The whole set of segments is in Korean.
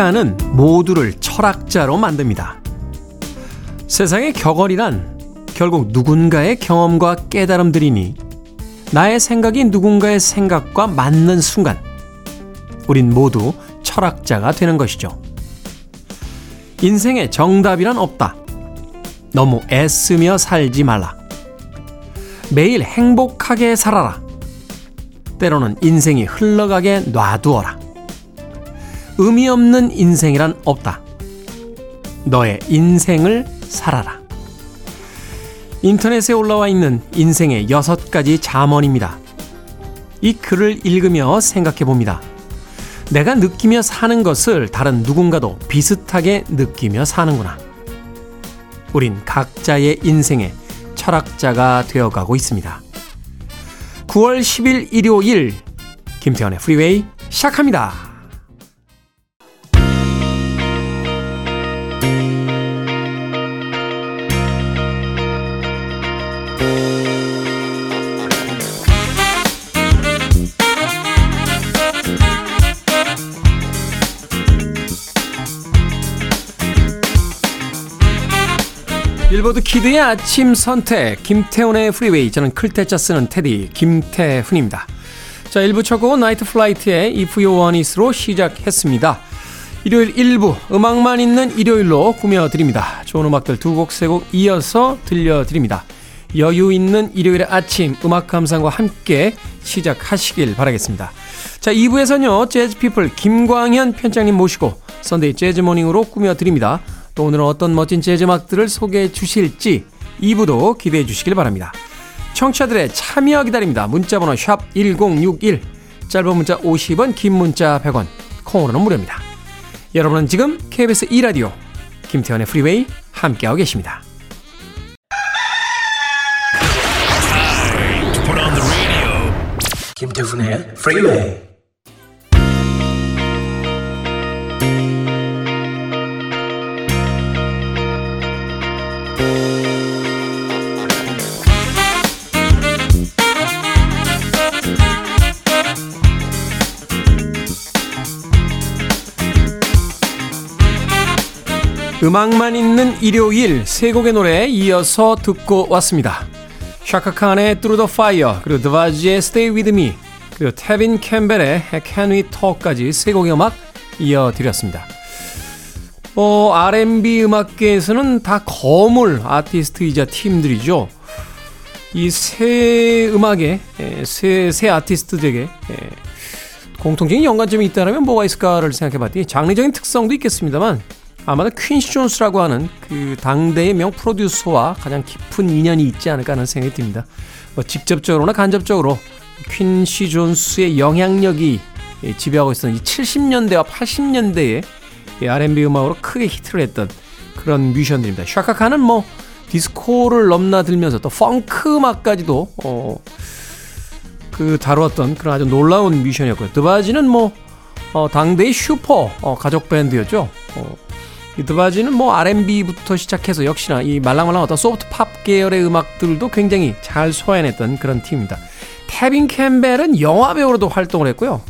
시간은 모두를 철학자로 만듭니다. 세상의 격언이란 결국 누군가의 경험과 깨달음들이니 나의 생각이 누군가의 생각과 맞는 순간 우린 모두 철학자가 되는 것이죠. 인생에 정답이란 없다. 너무 애쓰며 살지 말라. 매일 행복하게 살아라. 때로는 인생이 흘러가게 놔두어라. 의미 없는 인생이란 없다. 너의 인생을 살아라. 인터넷에 올라와 있는 인생의 여섯 가지 잠언입니다. 이 글을 읽으며 생각해 봅니다. 내가 느끼며 사는 것을 다른 누군가도 비슷하게 느끼며 사는구나. 우린 각자의 인생에 철학자가 되어가고 있습니다. 9월 10일 일요일 김태현의 프리웨이 시작합니다. 빌보드 kid의 아침 선택 김태훈의 프리웨이 저는 클 태 자 쓰는 테디 김태훈입니다. 자 1부 첫 곡은 나이트 플라이트의 If You Want It으로 시작했습니다. 일요일 1부 음악만 있는 일요일로 꾸며드립니다. 좋은 음악들 두 곡 세 곡 이어서 들려드립니다. 여유 있는 일요일의 아침 음악 감상과 함께 시작하시길 바라겠습니다. 자 2부에서는요 재즈피플 김광현 편집장님 모시고 Sunday jazz morning으로 꾸며드립니다. 또 오늘은 어떤 멋진 재즈 음악들을 소개해 주실지 2부도 기대해 주시길 바랍니다. 청취자들의 참여 기다립니다. 문자번호 샵 1061, 짧은 문자 50원, 긴 문자 100원, 콩으로는 무료입니다. 여러분은 지금 KBS 2라디오 김태훈의 프리웨이 함께하고 계십니다. 김태훈의 프리웨이 음악만 있는 일요일 세 곡의 노래 이어서 듣고 왔습니다. 샤카칸의 Through the Fire 그리고 드바지의 Stay With Me 그리고 태빈 캠벨의 Can We Talk까지 세 곡의 음악 이어드렸습니다. 어, R&B 음악계에서는 다 거물 아티스트이자 팀들이죠. 이 새 음악의 새, 새 아티스트들에게 공통적인 연관점이 있다면 뭐가 있을까를 생각해 봤더니 장르적인 특성도 있겠습니다만 아마도 퀸시 존스라고 하는 그 당대의 명 프로듀서와 가장 깊은 인연이 있지 않을까 하는 생각이 듭니다. 뭐 직접적으로나 간접적으로 퀸시 존스의 영향력이 지배하고 있었던 이 70년대와 80년대의 R&B 음악으로 크게 히트를 했던 그런 뮤지션들입니다. 샤카 칸은 뭐 디스코를 넘나들면서 또 펑크 음악까지도 어, 그 다루었던 그런 아주 놀라운 뮤지션이었고요. 드바지는 뭐 어, 당대의 슈퍼 어, 가족 밴드였죠. 어, 이 드바지는 뭐 R&B부터 시작해서 역시나 이 말랑말랑 어떤 소프트 팝 계열의 음악들도 굉장히 잘 소화해냈던 그런 팀입니다. 태빈 캠벨은 영화 배우로도 활동을 했고요.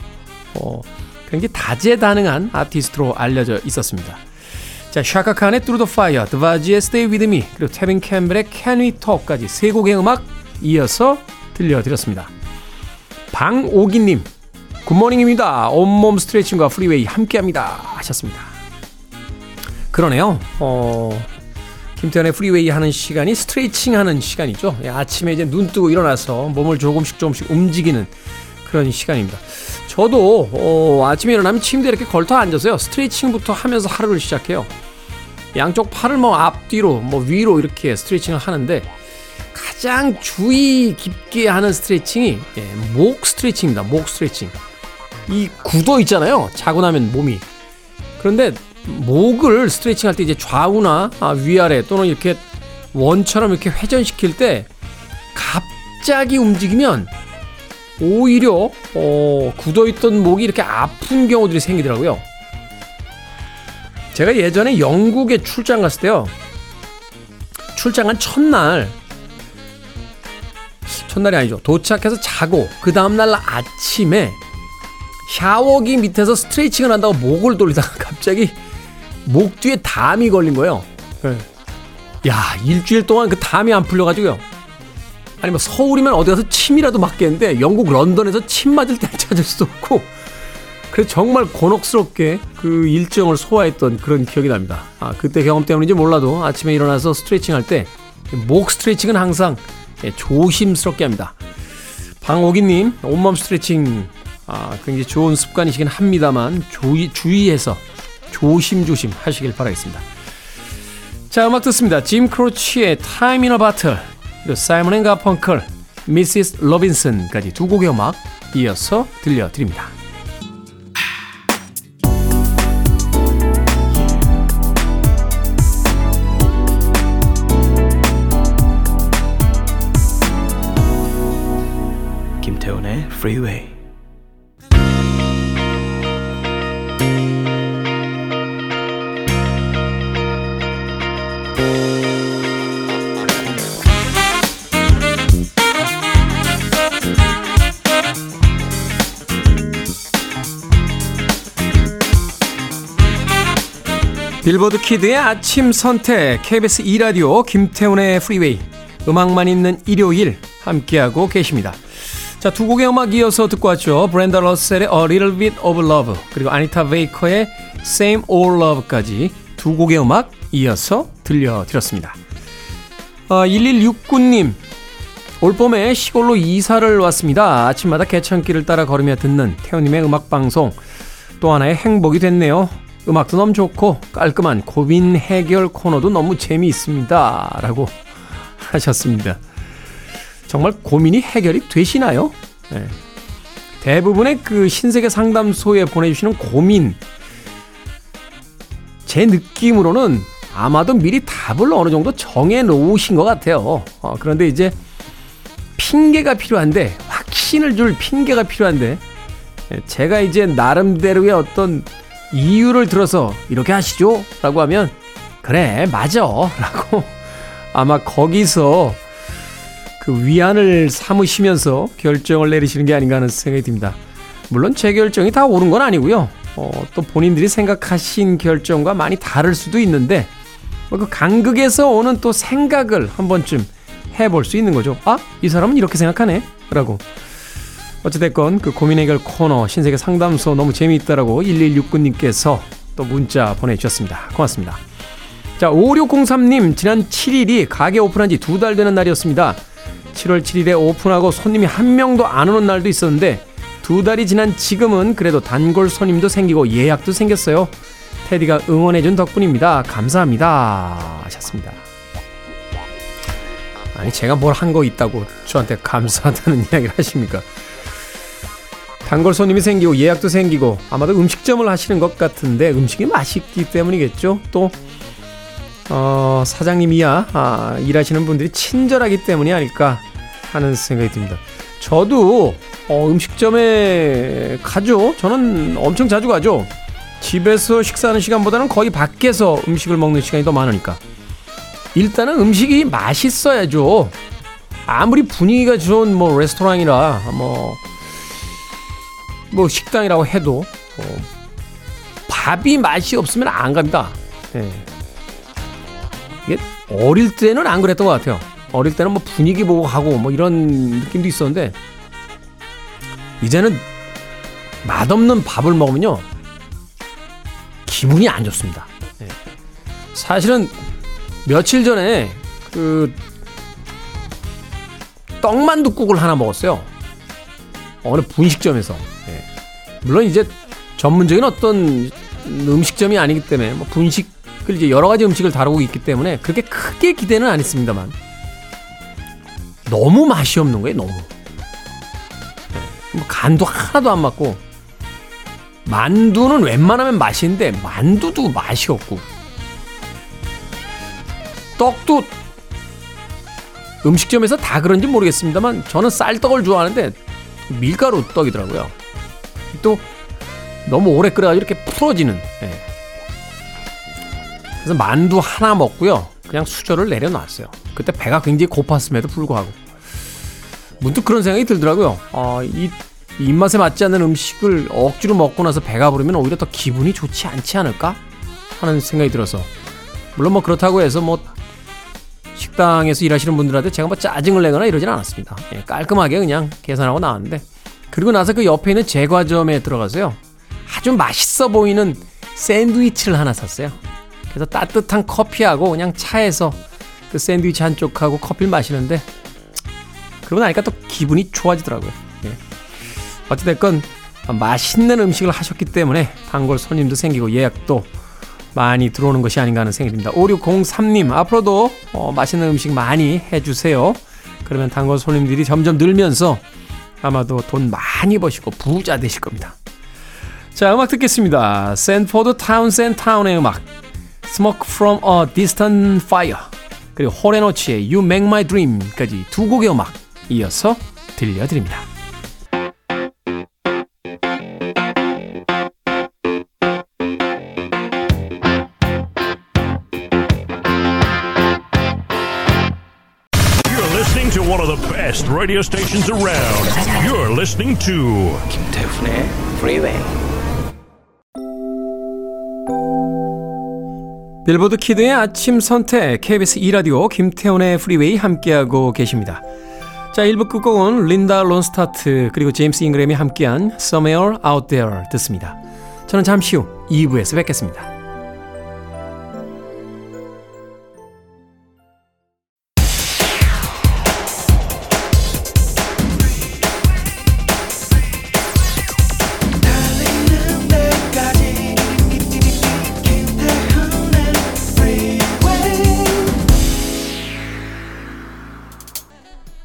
어, 굉장히 다재다능한 아티스트로 알려져 있었습니다. 자, 샤카칸의 Through the Fire, 드바지의 Stay With Me, 그리고 태빈 캠벨의 Can We Talk까지 세 곡의 음악 이어서 들려드렸습니다. 방옥이님, good morning입니다. 온몸 스트레칭과 프리웨이 함께합니다. 하셨습니다. 그러네요. 어, 김태훈의 프리웨이 하는 시간이 스트레칭 하는 시간이죠. 예, 아침에 이제 눈 뜨고 일어나서 몸을 조금씩 조금씩 움직이는 그런 시간입니다. 저도 어, 아침에 일어나면 침대에 이렇게 걸터 앉아서요. 스트레칭부터 하면서 하루를 시작해요. 양쪽 팔을 뭐 앞뒤로 뭐 위로 이렇게 스트레칭을 하는데 가장 주의 깊게 하는 스트레칭이 예, 목 스트레칭입니다. 목 스트레칭. 이 굳어 있잖아요. 자고 나면 몸이. 그런데 목을 스트레칭 할 때 이제 좌우나 아, 위아래 또는 이렇게 원처럼 이렇게 회전시킬 때 갑자기 움직이면 오히려 어, 굳어있던 목이 이렇게 아픈 경우들이 생기더라고요. 제가 예전에 영국에 출장 갔을 때요. 출장 한 첫날 첫날이 아니죠. 도착해서 자고 그 다음날 아침에 샤워기 밑에서 스트레칭을 한다고 목을 돌리다가 갑자기 목 뒤에 담이 걸린 거예요. 네. 야, 일주일 동안 그 담이 안 풀려가지고요. 아니, 뭐 서울이면 어디 가서 침이라도 맞겠는데 영국 런던에서 침 맞을 때 찾을 수도 없고 그래서 정말 곤혹스럽게 그 일정을 소화했던 그런 기억이 납니다. 아, 그때 경험 때문인지 몰라도 아침에 일어나서 스트레칭 할 때 목 스트레칭은 항상 예, 조심스럽게 합니다. 방옥이님, 온몸 스트레칭, 아, 굉장히 좋은 습관이시긴 합니다만, 주의, 주의해서 조심조심 하시길 바라겠습니다. 자, 음악 듣습니다. 짐 크로치의 Time in a Bottle, 사이먼 앤 가펑클, Mrs. Robinson까지 두 곡의 음악 이어서 들려드립니다. 김태훈의 Freeway. 빌보드 키드의 아침 선택 KBS 2라디오 김태훈의 프리웨이 음악만 있는 일요일 함께하고 계십니다. 자, 두 곡의 음악 이어서 듣고 왔죠. 브렌다 러셀의 A Little Bit of Love 그리고 아니타 베이커의 Same Old Love까지 두 곡의 음악 이어서 들려드렸습니다. 어, 1169님 올 봄에 시골로 이사를 왔습니다. 아침마다 개천길을 따라 걸으며 듣는 태우님의 음악방송 또 하나의 행복이 됐네요. 음악도 너무 좋고 깔끔한 고민 해결 코너도 너무 재미있습니다. 라고 하셨습니다. 정말 고민이 해결이 되시나요? 네. 대부분의 그 신세계 상담소에 보내주시는 고민, 제 느낌으로는 아마도 미리 답을 어느 정도 정해 놓으신 것 같아요. 어, 그런데 이제 핑계가 필요한데, 확신을 줄 핑계가 필요한데, 예, 제가 이제 나름대로의 어떤 이유를 들어서 이렇게 하시죠? 라고 하면, 그래, 맞아. 라고 아마 거기서 그 위안을 삼으시면서 결정을 내리시는 게 아닌가 하는 생각이 듭니다. 물론 제 결정이 다 옳은 건 아니고요. 어, 또 본인들이 생각하신 결정과 많이 다를 수도 있는데, 뭐그 간극에서 오는 또 생각을 한 번쯤 해볼 수 있는 거죠. 아, 이 사람은 이렇게 생각하네? 라고. 어찌됐건 그 고민 해결 코너 신세계 상담소 너무 재미있다라고 1169님께서 또 문자 보내주셨습니다. 고맙습니다. 자, 5603님, 지난 7일이 가게 오픈한 지 두 달 되는 날이었습니다. 7월 7일에 오픈하고 손님이 한 명도 안 오는 날도 있었는데 두 달이 지난 지금은 그래도 단골 손님도 생기고 예약도 생겼어요. 테디가 응원해준 덕분입니다. 감사합니다. 하셨습니다. 아니 제가 뭘 한 거 있다고 저한테 감사하다는 이야기를 하십니까? 단골 손님이 생기고 예약도 생기고 아마도 음식점을 하시는 것 같은데 음식이 맛있기 때문이겠죠. 또 어, 사장님이야 아, 일하시는 분들이 친절하기 때문이 아닐까 하는 생각이 듭니다. 저도 어, 음식점에 가죠. 저는 엄청 자주 가죠. 집에서 식사하는 시간보다는 거의 밖에서 음식을 먹는 시간이 더 많으니까. 일단은 음식이 맛있어야죠. 아무리 분위기가 좋은 뭐 레스토랑이라 뭐, 뭐 식당이라고 해도 어, 밥이 맛이 없으면 안 갑니다. 네. 이게 어릴 때는 안 그랬던 것 같아요. 어릴 때는 뭐 분위기 보고 가고 뭐 이런 느낌도 있었는데 이제는 맛없는 밥을 먹으면요 기분이 안 좋습니다. 네. 사실은 며칠 전에 그 떡만둣국을 하나 먹었어요. 어느 분식점에서. 네. 물론 이제 전문적인 어떤 음식점이 아니기 때문에 뭐 분식을 이제 여러 가지 음식을 다루고 있기 때문에 그렇게 크게 기대는 안 했습니다만 너무 맛이 없는 거예요. 너무. 네. 뭐 간도 하나도 안 맞고 만두는 웬만하면 맛있는데 만두도 맛이 없고 떡도 음식점에서 다 그런지 모르겠습니다만 저는 쌀떡을 좋아하는데 밀가루 떡이더라고요. 또 너무 오래 끓여가지고 이렇게 풀어지는. 예. 그래서 만두 하나 먹고요. 그냥 수저를 내려놨어요. 그때 배가 굉장히 고팠음에도 불구하고 문득 그런 생각이 들더라고요. 어, 이 입맛에 맞지 않는 음식을 억지로 먹고 나서 배가 부르면 오히려 더 기분이 좋지 않지 않을까 하는 생각이 들어서 물론 뭐 그렇다고 해서 뭐 식당에서 일하시는 분들한테 제가 뭐 짜증을 내거나 이러진 않았습니다. 예, 깔끔하게 그냥 계산하고 나왔는데 그리고 나서 그 옆에 있는 제과점에 들어가서요 아주 맛있어 보이는 샌드위치를 하나 샀어요. 그래서 따뜻한 커피하고 그냥 차에서 그 샌드위치 한쪽하고 커피를 마시는데 그러고 나니까 또 기분이 좋아지더라고요. 예. 어찌됐건 맛있는 음식을 하셨기 때문에 단골 손님도 생기고 예약도 많이 들어오는 것이 아닌가 하는 생각이 듭니다. 5603님, 앞으로도 어, 맛있는 음식 많이 해주세요. 그러면 단골 손님들이 점점 늘면서 아마도 돈 많이 버시고 부자 되실 겁니다. 자, 음악 듣겠습니다. 샌포드 타운센드의 음악. Smoke from a Distant Fire. 그리고 호레노치의 You Make My Dream까지 두 곡의 음악 이어서 들려드립니다. Best radio stations around. You're listening to 김태훈의 Freeway. 빌보드 kid의 아침 선택 KBS 2 라디오 김태훈의 프리웨이 함께하고 계십니다. 자, 1부 끝곡은 린다 론스타트 그리고 제임스 잉그램이 함께한 Somewhere Out There 듣습니다. 저는 잠시 후 2부에서 뵙겠습니다.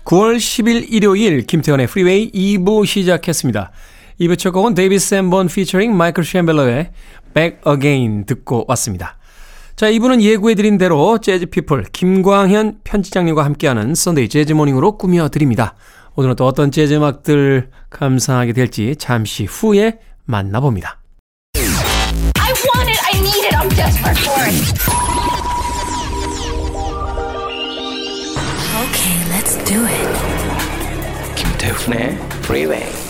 (9월 10일) 일요일 김태훈의 프리웨이 2부 시작했습니다. 2부 첫 곡은 데이비드 샌본 피처링 마이클 셈벨로의 Back Again 듣고 왔습니다. 자, 2부는 예고해드린 대로 재즈 피플 김광현 편집장님과 함께하는 Sunday Jazz Morning으로 꾸며드립니다. 오늘은 또 어떤 재즈 음악들 감상하게 될지 잠시 후에 만나봅니다. do it. 김태훈의 Freeway.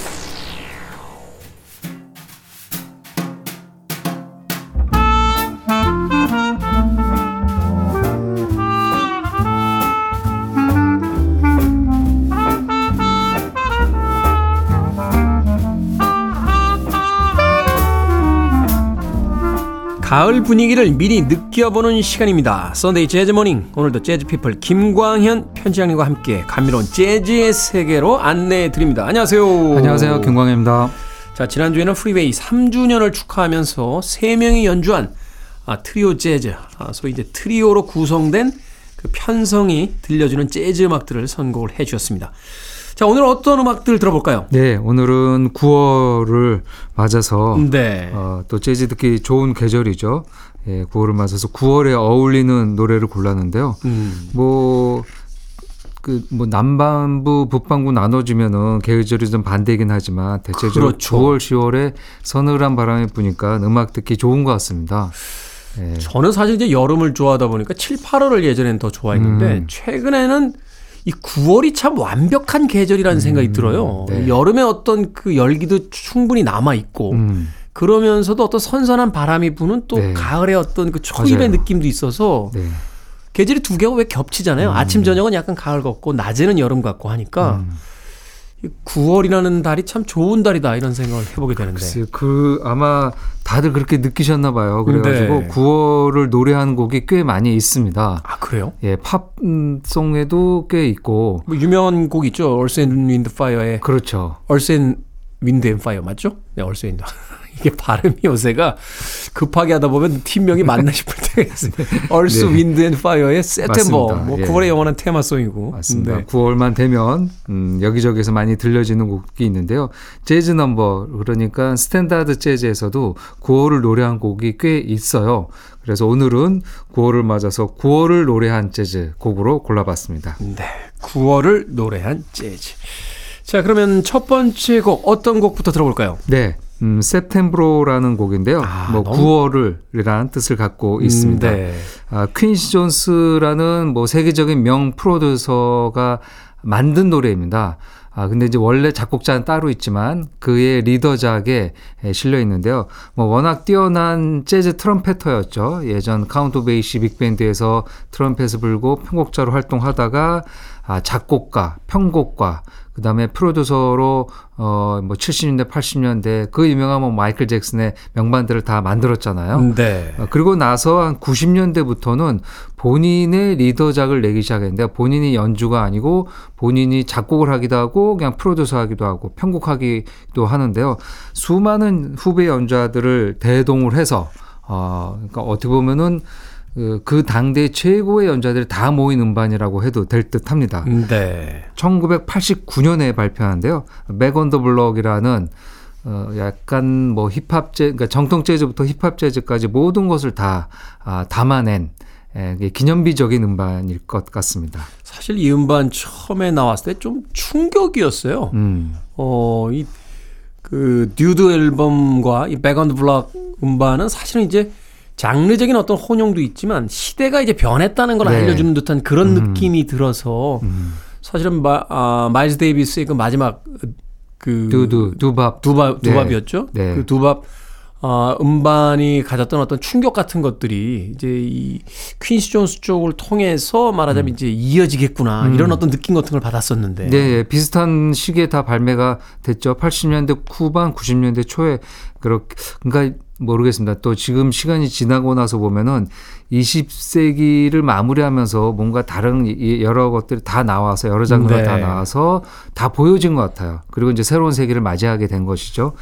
가을 분위기를 미리 느껴보는 시간입니다. Sunday Jazz Morning. 오늘도 재즈 피플 김광현 편집장님과 함께 감미로운 재즈의 세계로 안내해 드립니다. 안녕하세요. 안녕하세요. 김광현입니다. 자, 지난주에는 프리웨이 3주년을 축하하면서 3명이 연주한 아, 트리오 재즈, 아, 소위 이제 트리오로 구성된 그 편성이 들려주는 재즈 음악들을 선곡을 해 주셨습니다. 자, 오늘 어떤 음악들 들어볼까요? 네, 오늘은 9월을 맞아서 네. 어, 또 재즈 듣기 좋은 계절이죠. 예, 9월을 맞아서 9월에 어울리는 노래를 골랐는데요. 음. 뭐, 그, 뭐, 남반부, 북반부 나눠지면은 계절이 좀 반대이긴 하지만 대체적으로 그렇죠. 9월, 10월에 서늘한 바람이 부니까 음악 듣기 좋은 것 같습니다. 예. 저는 사실 이제 여름을 좋아하다 보니까 7, 8월을 예전엔 더 좋아했는데 음. 최근에는 이 9월이 참 완벽한 계절이라는 생각이 들어요. 네. 여름에 어떤 그 열기도 충분히 남아 있고 음, 그러면서도 어떤 선선한 바람이 부는 또 네. 가을의 어떤 그 초입의 맞아요. 느낌도 있어서 네. 계절이 두 개가 왜 겹치잖아요. 아침 저녁은 약간 가을 같고 낮에는 여름 같고 하니까 음. 이 9월이라는 달이 참 좋은 달이다 이런 생각을 해보게 되는데. 글쎄요. 그 아마 다들 그렇게 느끼셨나 봐요. 그래가지고 네. 9월을 노래하는 곡이 꽤 많이 있습니다. 아 그래요? 예, 팝송에도 꽤 있고 뭐 유명한 곡 있죠. And Wind Fire의 그렇죠. And Wind and Fire 맞죠? 네, Earth and 이게 발음이 요새가 급하게 하다 보면 팀명이 맞나 싶을 때가 네. Wind and Fire의 September. 맞습니다. 뭐 예. 9월의 영원한 테마송이고. 맞습니다. 네. 9월만 되면 음, 여기저기서 많이 들려지는 곡이 있는데요. 재즈 넘버 그러니까 스탠다드 재즈에서도 9월을 노래한 곡이 꽤 있어요. 그래서 오늘은 9월을 맞아서 9월을 노래한 재즈 곡으로 골라봤습니다. 네. 9월을 노래한 재즈. 자, 그러면 첫 번째 곡 어떤 곡부터 들어볼까요? 네. 음, Setembro라는 곡인데요. 아, 뭐 너무- 9월을이란 뜻을 갖고 있습니다. 음, 네. 아, 퀸시 존스라는 뭐 세계적인 명 프로듀서가 만든 노래입니다. 아, 근데 이제 원래 작곡자는 따로 있지만 그의 리더작에 실려 있는데요. 뭐 워낙 뛰어난 재즈 trumpeter였죠. 예전 카운트 베이시 빅밴드에서 트럼펫을 불고 편곡자로 활동하다가 아, 작곡가, 편곡가, 그 다음에 프로듀서로, 어, 뭐 70년대, 80년대 그 유명한 뭐 마이클 잭슨의 명반들을 다 만들었잖아요. 네. 어, 그리고 나서 한 90년대부터는 본인의 리더작을 내기 시작했는데 본인이 연주가 아니고 본인이 작곡을 하기도 하고 그냥 프로듀서 하기도 하고 편곡하기도 하는데요. 수많은 후배 연주자들을 대동을 해서 어, 그러니까 어떻게 보면은 그, 그 당대 최고의 연주자들이 다 모인 음반이라고 해도 될 듯 합니다. 네. 1989년에 발표하는데요. 맥온더 블럭이라는 어, 약간 뭐 힙합 재, 그러니까 정통 재즈부터 힙합 재즈까지 모든 것을 다 아, 담아낸 예, 기념비적인 음반일 것 같습니다. 사실 이 음반 처음에 나왔을 때 좀 충격이었어요. 음. 어, 이, 그, Dude 앨범과 이 Back on the Block 음반은 사실은 이제 장르적인 어떤 혼용도 있지만 시대가 이제 변했다는 걸 네. 알려주는 듯한 그런 음. 느낌이 들어서 음. 사실은 마, 아, 마일스 데이비스의 그 마지막 그 두두 두밥 두밥 네. 두밥이었죠. 네. 그 두밥 어, 음반이 가졌던 어떤 충격 같은 것들이 이제 이 퀸시 존스 쪽을 통해서 말하자면 이제 이어지겠구나 이런 어떤 느낌 같은 걸 받았었는데. 음. 네, 비슷한 시기에 다 발매가 됐죠. 80년대 후반, 90년대 초에 그렇게 그러니까 모르겠습니다. 또 지금 시간이 지나고 나서 보면은 20세기를 마무리하면서 뭔가 다른 이- 여러 것들이 다 나와서 여러 장르가 네. 다 나와서 다 보여진 것 같아요. 그리고 이제 새로운 세기를 맞이하게 된 것이죠.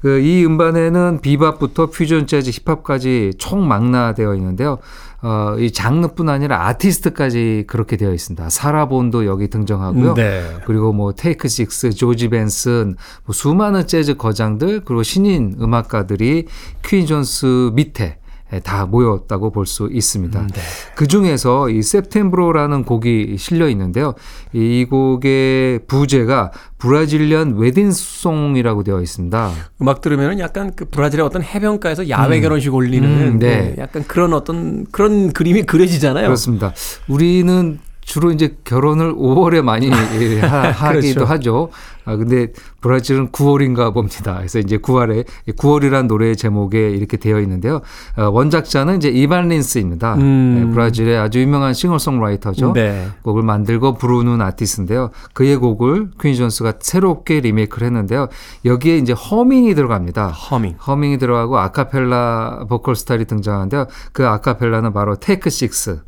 그이 음반에는 비밥부터 퓨전 재즈, 힙합까지 총망라되어 있는데요. 어, 이 장르뿐 아니라 아티스트까지 그렇게 되어 있습니다. 사라본도 여기 등장하고요. 네. 그리고 뭐 테이크 식스, 조지 벤슨, 뭐 수많은 재즈 거장들 그리고 신인 음악가들이 퀸 존스 밑에 다 모였다고 볼 수 있습니다. 네. 그 중에서 이 september라는 곡이 실려 있는데요. 이 곡의 부제가 브라질리안 웨딩송이라고 되어 있습니다. 음악 들으면은 약간 그 브라질의 어떤 해변가에서 야외 음. 결혼식 올리는 음, 네. 네, 약간 그런 어떤 그런 그림이 그려지잖아요. 그렇습니다. 우리는 주로 이제 결혼을 5월에 많이 예, 하, 하기도 그렇죠. 하죠. 아, 근데 브라질은 9월인가 봅니다. 그래서 이제 9월에, 9월이란 노래의 제목에 이렇게 되어 있는데요. 어, 원작자는 이제 이반 린스입니다. 음. 네, 브라질의 아주 유명한 싱어송라이터죠. 네. 곡을 만들고 부르는 아티스트인데요. 그의 곡을 퀸시 존스가 새롭게 리메이크를 했는데요. 여기에 이제 허밍이 들어갑니다. 허밍. 허밍이 들어가고 아카펠라 보컬 스타일이 등장하는데요. 그 아카펠라는 바로 테이크 식스.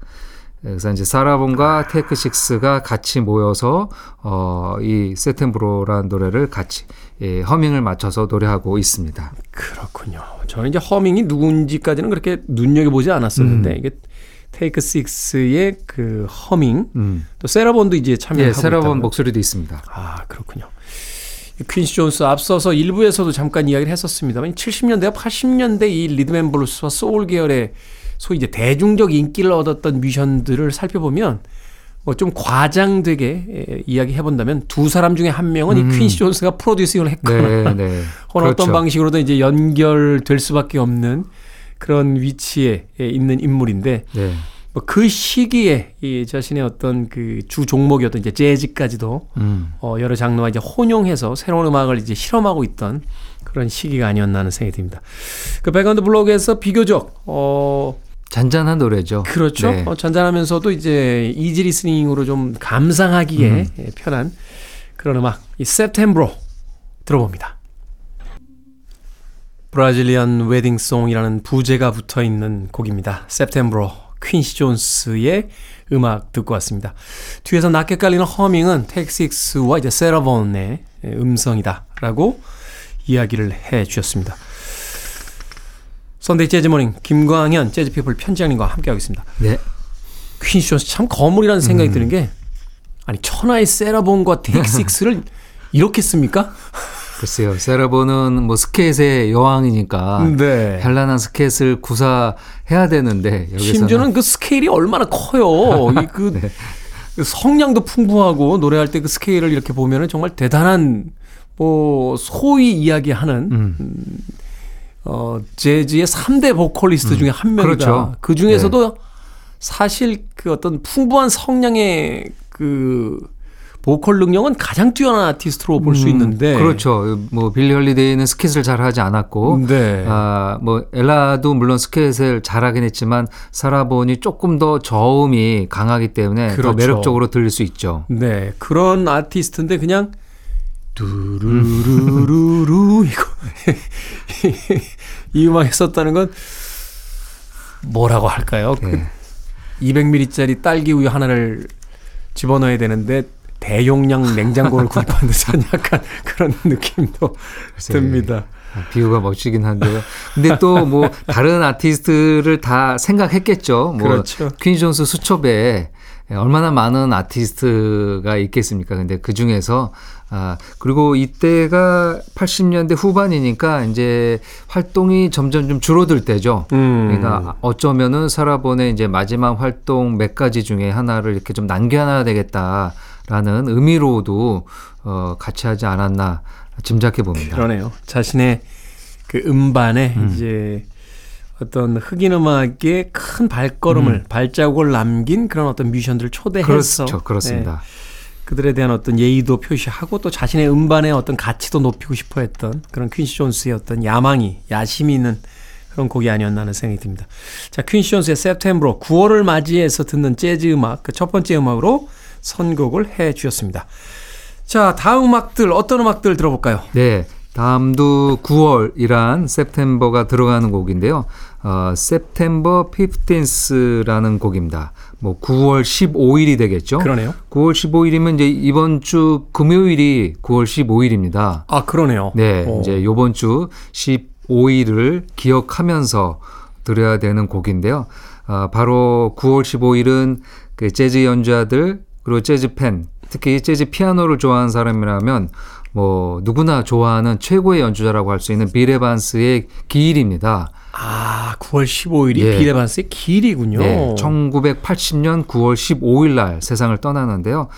그래서 이제 사라 본과 테이크 식스가 같이 모여서 어 이 Setembro라는 노래를 같이 예, 허밍을 맞춰서 노래하고 있습니다. 그렇군요. 저는 이제 허밍이 누군지까지는 그렇게 눈여겨보지 않았었는데 이게 테이크 식스의 그 허밍 음. 또 세라 본도 이제 참여하고 예, 세라 본 있다고요? 목소리도 있습니다. 아 그렇군요. 이 퀸시 존스 앞서서 일부에서도 잠깐 이야기를 했었습니다만 70년대와 80년대 이 리듬 앤 블루스와 소울 계열의 소위 이제 대중적 인기를 얻었던 뮤지션들을 살펴보면 뭐 좀 과장되게 에, 이야기해 본다면 두 사람 중에 한 명은 이 퀸시 존스가 producing을 했거나 네, 네. 혹은 어떤 그렇죠. 방식으로든 이제 연결될 수밖에 없는 그런 위치에 있는 인물인데 네. 뭐 그 시기에 이 자신의 어떤 그 주 종목이었던 이제 재즈까지도 음. 어 여러 장르와 이제 혼용해서 새로운 음악을 이제 실험하고 있던 그런 시기가 아니었나 하는 생각이 듭니다. 그 Back on the Block에서 비교적 어 잔잔한 노래죠. 그렇죠. 네. 어, 잔잔하면서도 이제 easy listening으로 좀 감상하기에 음. 예, 편한 그런 음악 이 Setembro 들어봅니다. Brazilian Wedding Song이라는 부제가 붙어 있는 곡입니다. Setembro 퀸시 존스의 음악 듣고 왔습니다. 뒤에서 낮게 깔리는 허밍은 테이크 식스와 이제 세라 본의 음성이다라고 이야기를 해 주셨습니다. Sunday Jazz Morning 김광현 재즈피플 편집장님과 함께하고 있습니다. 네. 퀸시 존스 참 거물이라는 생각이 드는 게 아니 천하의 세라 본과 테이크 식스를 이렇게 씁니까? 글쎄요. 세라 본은 뭐 스캣의 여왕이니까 네. 현란한 스캣을 구사해야 되는데 여기서는 심지어는 그 스케일이 얼마나 커요. 이 그 네. 성량도 풍부하고 노래할 때 그 스케일을 이렇게 보면은 정말 대단한 뭐 소위 이야기하는 음. 어 재즈의 3대 보컬리스트 중에 한 명이다. 그렇죠. 그 중에서도 사실 그 어떤 풍부한 성량의 그 보컬 능력은 가장 뛰어난 아티스트로 볼수 음, 있는데 그렇죠. 뭐 빌리 헐리데이는 스킷을 잘 하지 않았고 네. 아, 뭐 엘라도 물론 스킷을 잘하긴 했지만 살아보니 조금 더 저음이 강하기 때문에 더 그렇죠. 매력적으로 들릴 수 있죠. 네, 그런 아티스트인데 그냥 두루루루루 이거 이 음악에 썼다는 건 뭐라고 할까요? 그 네. 200ml짜리 딸기 우유 하나를 집어넣어야 되는데 대용량 냉장고를 구입한 듯한 약간 그런 느낌도 듭니다. 아, 비유가 멋지긴 한데요. 근데 또 뭐 다른 아티스트를 다 생각했겠죠. 뭐 그렇죠. 퀸 존스 수첩에 얼마나 많은 아티스트가 있겠습니까? 근데 그 중에서 아 그리고 이때가 80년대 후반이니까 이제 활동이 점점 좀 줄어들 때죠. 음. 그러니까 어쩌면은 사라본의 이제 마지막 활동 몇 가지 중에 하나를 이렇게 좀 남겨놔야 되겠다라는 의미로도 어 같이 하지 않았나 짐작해 봅니다. 그러네요. 자신의 그 음반에 음. 이제 어떤 흑인 음악의 큰 발걸음을 발자국을 남긴 그런 어떤 뮤지션들을 초대해서 음. 그렇죠, 그렇습니다. 네, 그들에 대한 어떤 예의도 표시하고 또 자신의 음반의 어떤 가치도 높이고 싶어 했던 그런 퀸시 존스의 어떤 야망이 야심이 있는 그런 곡이 아니었나 하는 생각이 듭니다. 자, 퀸시 존스의 September 9월을 맞이해서 듣는 재즈 음악 그 첫 번째 음악으로 선곡을 해 주셨습니다. 자, 다음 음악들 어떤 음악들 들어볼까요? 네. 다음도 9월이란 september가 들어가는 곡인데요. 어, September 15th라는 곡입니다. 뭐 9월 15일이 되겠죠. 그러네요. 9월 15일이면 이제 이번 주 금요일이 9월 15일입니다. 아, 그러네요. 네, 어. 이제 요번 주 15일을 기억하면서 들어야 되는 곡인데요. 아, 바로 9월 15일은 그 재즈 연주자들 그리고 재즈 팬, 특히 재즈 피아노를 좋아하는 사람이라면 뭐 누구나 좋아하는 최고의 연주자라고 할 수 있는 빌 에반스의 기일입니다. 아, 9월 15일이 예. 비레반스의 길이군요. 네, 1980년 9월 15일 날 세상을 떠나는데요.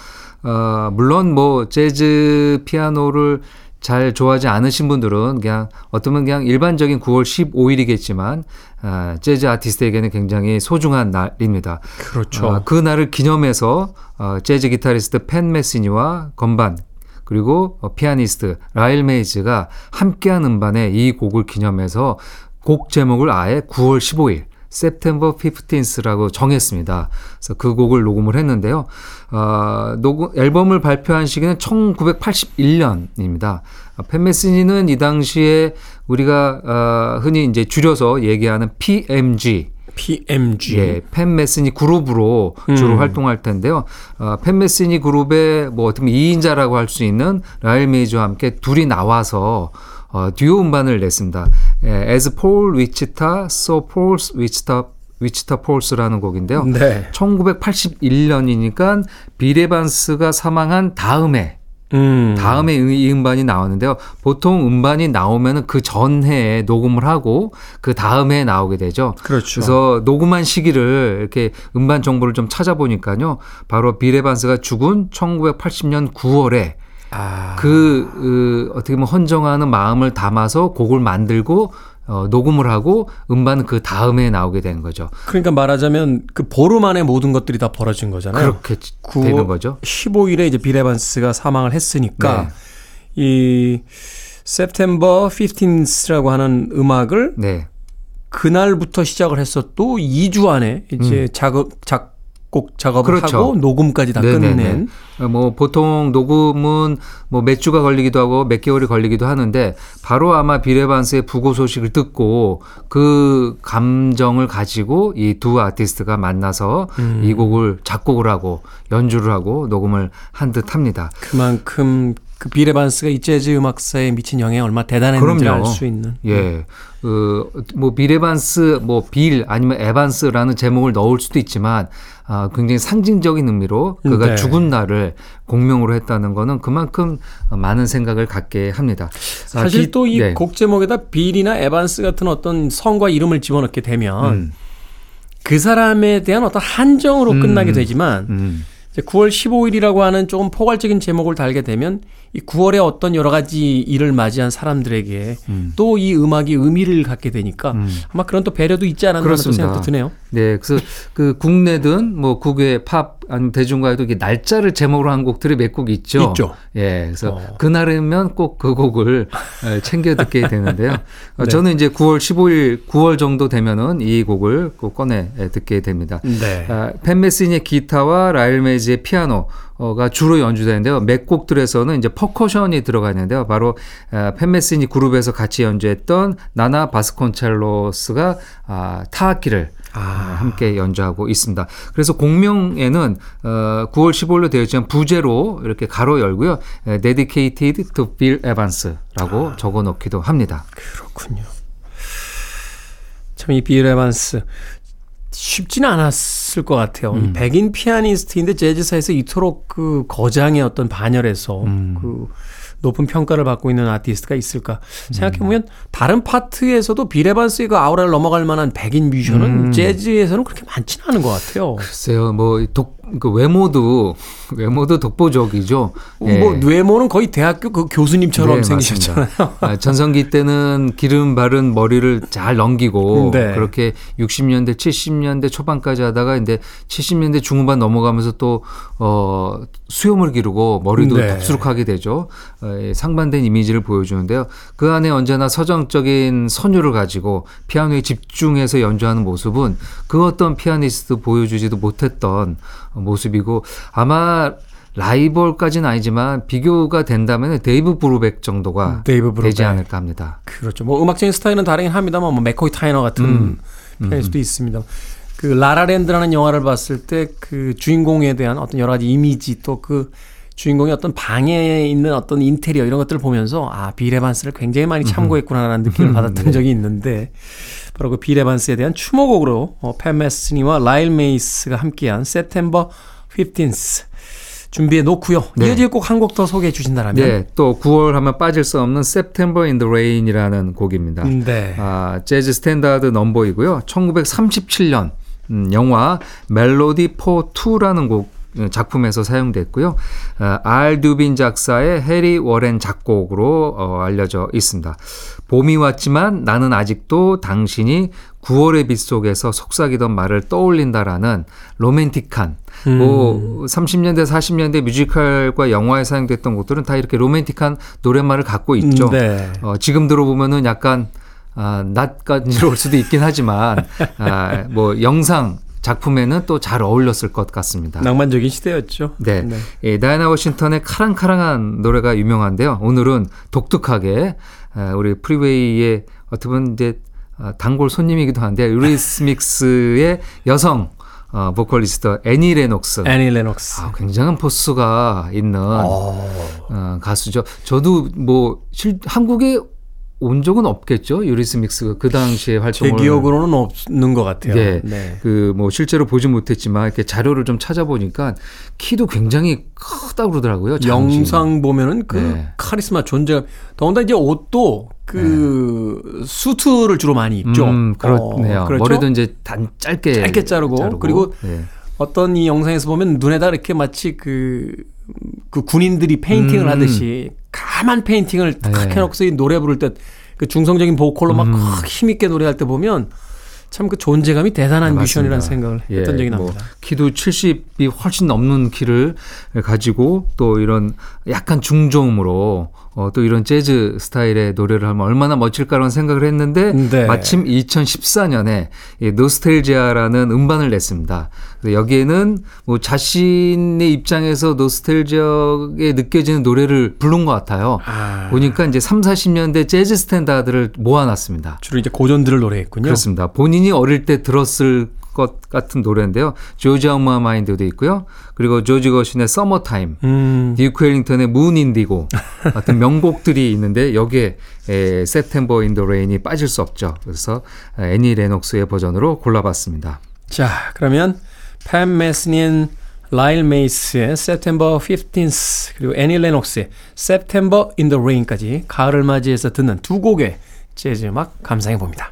어, 물론 뭐 재즈 피아노를 잘 좋아하지 않으신 분들은 그냥 어쩌면 그냥 일반적인 9월 15일이겠지만 아, 재즈 아티스트에게는 굉장히 소중한 날입니다. 그렇죠. 아, 그 날을 기념해서 어, 재즈 기타리스트 팬 메시니와 건반 그리고 어, 피아니스트 라일 메이즈가 함께한 음반에 이 곡을 기념해서 곡 제목을 아예 9월 15일 September 15th라고 정했습니다. 그래서 그 곡을 녹음을 했는데요. 어, 녹음, 앨범을 발표한 시기는 1981년입니다. 팬 메시니는 이 당시에 우리가 어, 흔히 이제 줄여서 얘기하는 PMG PMG. 예, 팬 메시니 그룹으로 주로 음. 활동할 텐데요. 어, 팬 메시니 그룹의 뭐 어떻게 보면 2인자라고 할 수 있는 라일 메이저와 함께 둘이 나와서 어, 듀오 음반을 냈습니다. 예, As Paul Wichita, So Paul Wichita, Wichita Pauls라는 곡인데요. 네. 1981년이니까 비레반스가 사망한 다음에 음. 다음에 이 음반이 나오는데요. 보통 음반이 나오면은 그 전해에 녹음을 하고 그 다음에 나오게 되죠. 그렇죠. 그래서 녹음한 시기를 이렇게 음반 정보를 좀 찾아보니까요. 바로 비레반스가 죽은 1980년 9월에 아. 그, 그 어떻게 보면 헌정하는 마음을 담아서 곡을 만들고 어, 녹음을 하고 음반은 그 다음에 나오게 된 거죠. 그러니까 말하자면 그 보름 안에 모든 것들이 다 벌어진 거잖아요. 그렇게 되는 거죠. 15일에 이제 비레반스가 사망을 했으니까 네. 이 September 15th라고 하는 음악을 네. 그날부터 시작을 해서 또 2주 안에 이제 작업 작 곡 작업을 음. 그렇죠. 하고 녹음까지 다 네네네. 끝낸 어, 뭐 보통 녹음은 뭐 몇 주가 걸리기도 하고 몇 개월이 걸리기도 하는데 바로 아마 비레반스의 부고 소식을 듣고 그 감정을 가지고 이 두 아티스트가 만나서 음. 이 곡을 작곡을 하고 연주를 하고 녹음을 한 듯합니다. 그만큼 그 비레반스가 이 재즈 음악사에 미친 영향이 얼마나 대단했는지. 알 수 있는 예. 어, 뭐 빌 에반스, 뭐 빌 아니면 에반스라는 제목을 넣을 수도 있지만 아, 굉장히 상징적인 의미로 그가 네. 죽은 날을 곡명으로 했다는 거는 그만큼 많은 생각을 갖게 합니다. 아, 사실 기- 또 이 네. 곡 제목에다 빌이나 에반스 같은 어떤 성과 이름을 집어넣게 되면 음, 그 사람에 대한 어떤 한정으로 음. 끝나게 되지만 음. 이제 9월 15일이라고 하는 조금 포괄적인 제목을 달게 되면 이 9월에 어떤 여러 가지 일을 맞이한 사람들에게 음. 또이 음악이 의미를 갖게 되니까 음. 아마 그런 또 배려도 있지 않았나. 생각도 드네요. 네, 그래서 그 국내든 뭐 국외 팝 아니면 대중가요도 이게 날짜를 제목으로 한 곡들이 몇 곡 있죠. 있죠. 예, 그래서 어. 그날이면 꼭 그 곡을 에, 챙겨 듣게 되는데요. 어, 네. 저는 이제 9월 15일, 9월 정도 되면은 이 곡을 꼭 꺼내 에, 듣게 됩니다. 네. 아, 팬 메시니의 기타와 라일 메이지의 피아노 가 주로 연주되는데요. 몇 곡들에서는 이제 퍼커션이 들어가 있는데요. 바로 아, 팻 메시니 그룹에서 같이 연주했던 나나 바스콘첼로스가 아, 타악기를 아, 함께 연주하고 있습니다. 그래서 곡명에는 어, 9월 15일로 되어 있지만 부제로 이렇게 가로 열고요. 에, Dedicated to Bill Evans라고 적어 놓기도 합니다. 그렇군요. 참 이 빌 에반스 쉽지는 않았을 것 같아요. 음. 이 백인 피아니스트인데 재즈사에서 이토록 그 거장의 어떤 반열에서 음. 그 높은 평가를 받고 있는 아티스트가 있을까 생각해보면 음. 다른 파트에서도 빌 에반스의 그 아우라를 넘어갈 만한 백인 뮤지션은 음. 재즈에서는 그렇게 많지는 않은 것 같아요. 글쎄요, 뭐, 독, 그 외모도, 외모도 독보적이죠. 예. 뭐 뇌모는 거의 대학교 그 교수님처럼 네, 생기셨잖아요. 아, 전성기 때는 기름 바른 머리를 잘 넘기고 네. 그렇게 60년대, 70년대 초반까지 하다가 이제 70년대 중후반 넘어가면서 또 어, 수염을 기르고 머리도 네. 덥수룩하게 되죠. 어, 예, 상반된 이미지를 보여주는데요. 그 안에 언제나 서정적인 선율을 가지고 피아노에 집중해서 연주하는 모습은 그 어떤 피아니스트 보여주지도 못했던 모습이고 아마 라이벌까지는 아니지만 비교가 된다면 데이브 브루벡 정도가 데이브 브루벡. 되지 않을까 합니다. 그렇죠. 뭐 음악적인 스타일은 다르긴 합니다만 뭐 맥코이 타이너 같은 음. 피아니스트도 있습니다. 그 라라랜드라는 영화를 봤을 때 그 주인공에 대한 어떤 여러 가지 이미지 또 그 주인공의 어떤 방에 있는 어떤 인테리어 이런 것들을 보면서 아, 빌 에반스를 굉장히 많이 참고했구나라는 느낌을 네. 받았던 적이 있는데 바로 그 빌 에반스에 대한 추모곡으로 어, 팻 메스니와 라일 메이스가 함께한 September 15th 준비해 놓고요. 네. 이어질 곡 한 곡 더 소개해 주신다면 네, 또 9월 하면 빠질 수 없는 September in the Rain이라는 곡입니다. 네. 아, 재즈 스탠다드 넘버이고요. 1937년 음, 영화 Melody for Two라는 곡 어, 작품에서 사용됐고요. 아, 알 듀빈 작사의 해리 워렌 작곡으로 어, 알려져 있습니다. 봄이 왔지만 나는 아직도 당신이 9월의 빗속에서 속삭이던 말을 떠올린다라는 로맨틱한 뭐 30년대 40년대 뮤지컬과 영화에 사용됐던 곡들은 다 이렇게 로맨틱한 노랫말을 갖고 있죠. 네. 어, 지금 들어보면은 약간 아, 낯간지러울 수도 있긴 하지만 아, 뭐 영상 작품에는 또 잘 어울렸을 것 같습니다. 낭만적인 시대였죠. 네. 예, 다이나 워싱턴의 카랑카랑한 노래가 유명한데요. 오늘은 독특하게 아, 우리 프리웨이의 어떻게 보면 이제 아, 단골 손님이기도 한데 유리스믹스의 여성 어, 보컬리스트 애니 레녹스. 애니 레녹스. 아, 굉장한 포스가 있는 어, 가수죠. 저도 뭐 실, 한국에 온 적은 없겠죠. 유리스믹스가 그 당시에 제 활동을 기억으로는 없는 것 같아요. 네. 네. 그 뭐 실제로 보진 못했지만 이렇게 자료를 좀 찾아보니까 키도 굉장히 크다고 그러더라고요. 장신이. 영상 보면은 그 네. 카리스마 존재. 더군다나 이제 옷도 그 수트를 주로 많이 입죠. 음, 그렇네요. 어, 그렇죠? 머리도 이제 단 짧게 짧게 자르고, 그리고 네. 어떤 이 영상에서 보면 눈에다 이렇게 마치 그, 그 군인들이 페인팅을 음. 하듯이 까만 페인팅을 탁 네. 해놓고서 이 노래 부를 때 그 중성적인 보컬로 막 음. 힘있게 노래할 때 보면 참 그 존재감이 대단한 네, 뮤지션이라는. 생각을 예, 했던 적이 뭐 납니다. 키도 70이 훨씬 넘는 키를 가지고 또 이런 약간 중저음으로 어, 또 이런 재즈 스타일의 노래를 하면 얼마나 멋질까라는 생각을 했는데 네. 마침 2014년에 이 Nostalgia라는 음반을 냈습니다. 여기에는 뭐 자신의 입장에서 노스텔지아에 느껴지는 노래를 부른 것 같아요. 아. 보니까 이제 3, 40년대 재즈 스탠다드를 모아놨습니다. 주로 이제 고전들을 노래했군요. 그렇습니다. 본인이 어릴 때 들었을 것 같은 노래인데요. 조지 엄마 마인드도 있고요. 그리고 조지 거신의 서머타임, 음. 듀크 엘링턴의 Mood Indigo 같은 명곡들이 있는데 여기에 에, September in the Rain이 빠질 수 없죠. 그래서 애니 레녹스의 버전으로 골라봤습니다. 자, 그러면 팻 메스니 라일 메이스의 September 15th 그리고 애니 레녹스의 September in the Rain까지 가을을 맞이해서 듣는 두 곡의 재즈 음악 감상해 봅니다.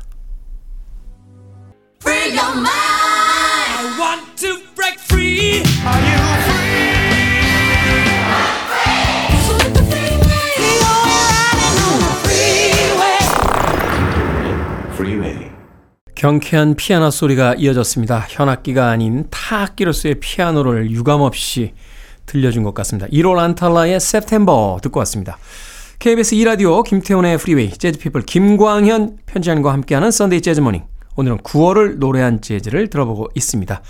경쾌한 피아노 소리가 이어졌습니다. 현악기가 아닌 타악기로서의 피아노를 유감없이 들려준 것 같습니다. 이로 란탈라의 September 듣고 왔습니다. KBS 2라디오 김태훈의 프리웨이 재즈피플 김광현 편집장과 함께하는 Sunday Jazz Morning 오늘은 9월을 노래한 재즈를 들어보고 있습니다.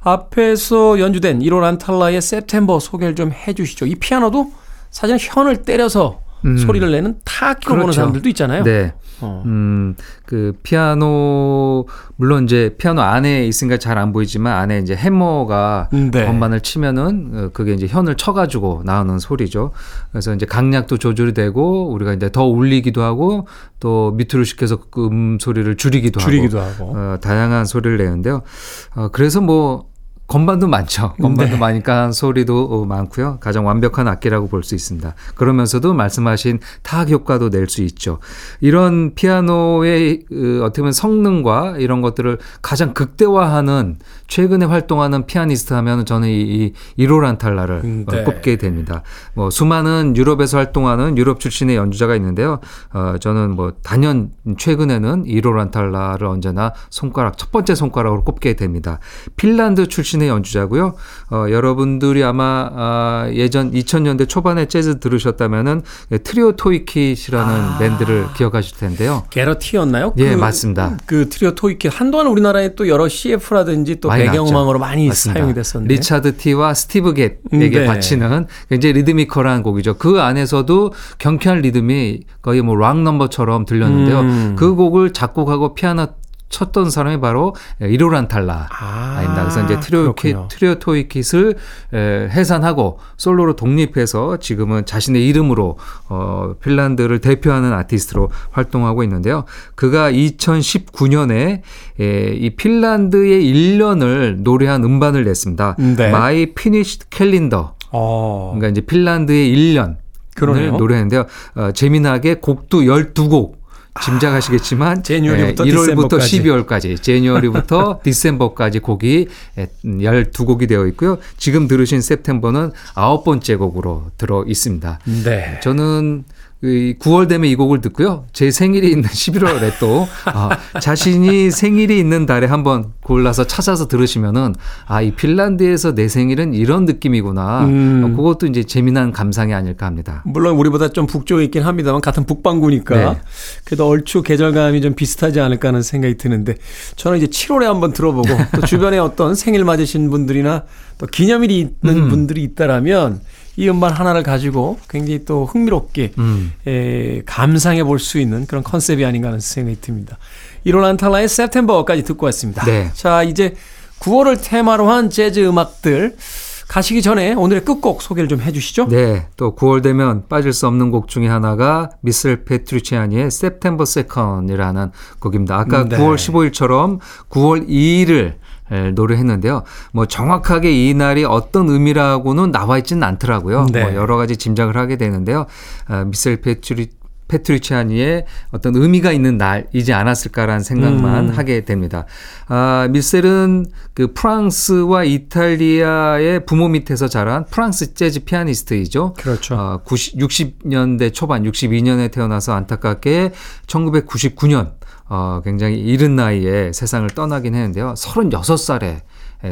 앞에서 연주된 이로 란탈라의 September 소개를 좀 해주시죠. 이 피아노도 사실은 현을 때려서 음. 소리를 내는 타악기로 보는 그렇죠. 사람들도 있잖아요. 네. 어. 음, 그 피아노 물론 이제 피아노 안에 있으니까 잘 안 보이지만 안에 이제 해머가 네. 건반을 치면은 어, 그게 이제 현을 쳐가지고 나오는 소리죠. 그래서 이제 강약도 조절이 되고 우리가 이제 더 울리기도 하고 또 밑으로 시켜서 그음 소리를 줄이기도, 줄이기도 하고, 하고. 어, 다양한 소리를 내는데요. 어, 그래서 뭐 건반도 많죠. 건반도 네. 많으니까 소리도 어, 많고요. 가장 완벽한 악기라고 볼 수 있습니다. 그러면서도 말씀하신 타악 효과도 낼 수 있죠. 이런 피아노의 어, 어떻게 보면 성능과 이런 것들을 가장 극대화하는 최근에 활동하는 피아니스트 하면 저는 이, 이 1호 란탈라를 음, 어, 네. 꼽게 됩니다. 뭐 수많은 유럽에서 활동하는 유럽 출신의 연주자가 있는데요. 어, 저는 뭐 단연 최근에는 1호 란탈라를 언제나 손가락 첫 번째 손가락으로 꼽게 됩니다. 핀란드 출신 의 연주자고요. 어, 여러분들이 아마 아, 예전 2000년대 초반에 재즈 들으셨다면은 트리오 토이킷이라는 아. 밴드를 기억하실 텐데요. Gadd a Tee였나요? 예, 맞습니다. 그 트리오 토이킷 한동안 우리나라에 또 여러 CF라든지 또 배경음악으로. 많이 맞습니다. 사용이 됐었는데. 리차드 티와 스티브 개드에게 음, 네. 바치는 굉장히 리드미컬한 곡이죠. 그 안에서도 경쾌한 리듬이 거의 뭐 락 넘버처럼 들렸는데요. 음. 그 곡을 작곡하고 피아노 쳤던 사람이 바로 이로 란탈라. 아, 아닙니다. 그래서 이제 트리오, 그렇군요. 트리오 토이킷을 에, 해산하고 솔로로 독립해서 지금은 자신의 이름으로 어, 핀란드를 대표하는 아티스트로 활동하고 있는데요. 그가 2019년에 에, 이 핀란드의 1년을 노래한 음반을 냈습니다. 네. My Finished Calendar. 어. 그러니까 이제 핀란드의 1년. 그러네요. 을 노래했는데요. 어, 재미나게 곡도 12곡. 짐작하시겠지만 아, 제니어리부터 1월부터 디셈버까지. 12월까지 제니어리부터 디셈버까지 곡이 12곡이 되어 있고요. 지금 들으신 september는 아홉 번째 곡으로 들어 있습니다. 네. 저는 이 9월 되면 이 곡을 듣고요. 제 생일이 있는 11월에 또 아, 자신이 생일이 있는 달에 한번 골라서 찾아서 들으시면은 아, 이 핀란드에서 내 생일은 이런 느낌이구나. 음. 어, 그것도 이제 재미난 감상이 아닐까 합니다. 물론 우리보다 좀 북쪽에 있긴 합니다만 같은 북반구니까 네. 그래도 얼추 계절감이 좀 비슷하지 않을까 하는 생각이 드는데 저는 이제 7월에 한번 들어보고 또 주변에 어떤 생일 맞으신 분들이나 또 기념일이 있는 음. 분들이 있다라면 이 음반 하나를 가지고 굉장히 또 흥미롭게 음. 에, 감상해 볼 수 있는 그런 컨셉이 아닌가 하는 생각이 듭니다. 1월 안탈라의 September까지 듣고 왔습니다. 네. 자, 이제 9월을 테마로 한 재즈 음악들 가시기 전에 오늘의 끝곡 소개를 좀 해주시죠. 네, 또 9월 되면 빠질 수 없는 곡 중에 하나가 미셀 페트리치아니의 September 2nd이라는 곡입니다. 아까 네. 9월 15일처럼 9월 2일을 노래했는데요. 뭐 정확하게 이 날이 어떤 의미라고는 나와 있지는 않더라고요. 네. 뭐 여러 가지 짐작을 하게 되는데요. 아, 미셀 페트리 페트리치아니의 어떤 의미가 있는 날이지 않았을까라는 생각만 음. 하게 됩니다. 아, 미셀은 그 프랑스와 이탈리아의 부모 밑에서 자란 프랑스 재즈 피아니스트이죠. 그렇죠. 아, 90, 60년대 초반, 62년에 태어나서 안타깝게 1999년 어, 굉장히 이른 나이에 세상을 떠나긴 했는데요. 36살에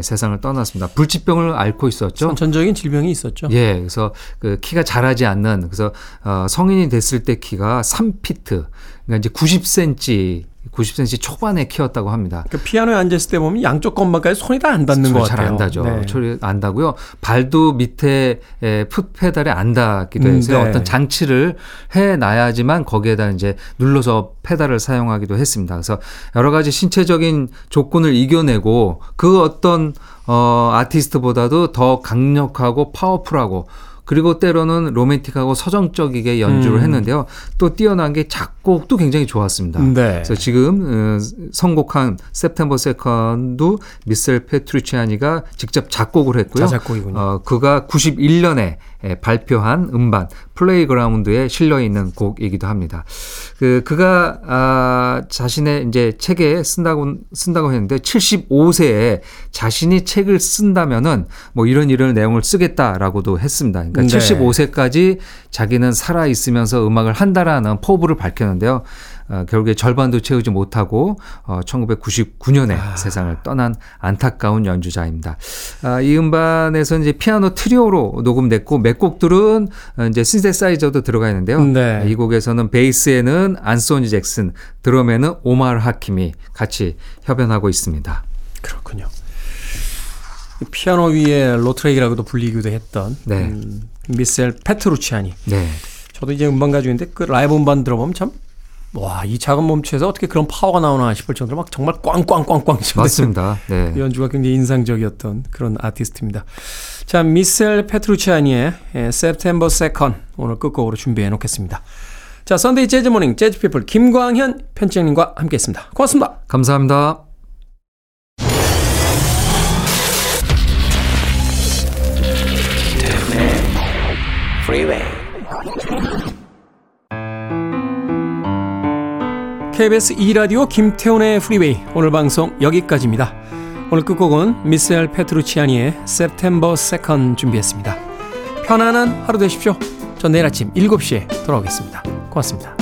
세상을 떠났습니다. 불치병을 앓고 있었죠. 선천적인 질병이 있었죠. 예, 그래서 그 키가 자라지 않는 그래서 어, 성인이 됐을 때 키가 3피트, 그러니까 이제 90cm, 90cm 초반에 키웠다고 합니다. 그 피아노에 앉았을 때 보면 양쪽 건반까지 손이 다 안 닿는 것 같아요. 잘 안 닿죠. 네. 소리 안 닿고요. 발도 밑에 에, 풋 페달에 안 닿기도 음, 해서 네. 어떤 장치를 해 놔야지만 거기에다 이제 눌러서 페달을 사용하기도 했습니다. 그래서 여러 가지 신체적인 조건을 이겨내고 그 어떤 어 아티스트보다도 더 강력하고 파워풀하고 그리고 때로는 로맨틱하고 서정적이게 연주를 음. 했는데요. 또 뛰어난 게 작곡도 굉장히 좋았습니다. 네. 그래서 지금 어, 선곡한 September 2nd도 미셀 페트루치아니가 직접 작곡을 했고요. 자작곡이군요. 어, 그가 91년에 발표한 음반 플레이그라운드에 실려 있는 곡이기도 합니다. 그 그가 아, 자신의 이제 책에 쓴다고 쓴다고 했는데 75세에 자신이 책을 쓴다면은 뭐 이런 이런 내용을 쓰겠다라고도 했습니다. 그러니까 네. 75세까지 자기는 살아 있으면서 음악을 한다라는 포부를 밝혔는데요. 어, 결국에 절반도 채우지 못하고 어, 1999년에 세상을 떠난 안타까운 연주자입니다. 아, 이 음반에서 이제 피아노 트리오로 녹음됐고 몇 곡들은 어, 이제 신세사이저도 들어가 있는데요. 네. 이 곡에서는 베이스에는 안소니 잭슨, 드럼에는 오마르 하킴이 같이 협연하고 있습니다. 그렇군요. 이 피아노 위에 로트렉이라고도 불리기도 했던 네. 음, 미셀 페트루치아니. 네. 저도 이제 음반 가지고 있는데 그 라이브 음반 들어보면 참 와, 이 작은 몸체에서 어떻게 그런 파워가 나오나 싶을 정도로 막 정말 꽝꽝꽝꽝 맞습니다. 네. 연주가 굉장히 인상적이었던 그런 아티스트입니다. 자, 미셀 페트루치아니의 에, September 2nd 오늘 끝곡으로 준비해 놓겠습니다. 자, Sunday Jazz Morning Jazz People 김광현 편집장님과 함께 했습니다. 고맙습니다. 감사합니다. Freeway. KBS 2라디오 김태훈의 Freeway 오늘 방송 여기까지입니다. 오늘 끝곡은 미셀 페트루치아니의 September 2nd 준비했습니다. 편안한 하루 되십시오. 전 내일 아침 7시에 돌아오겠습니다. 고맙습니다.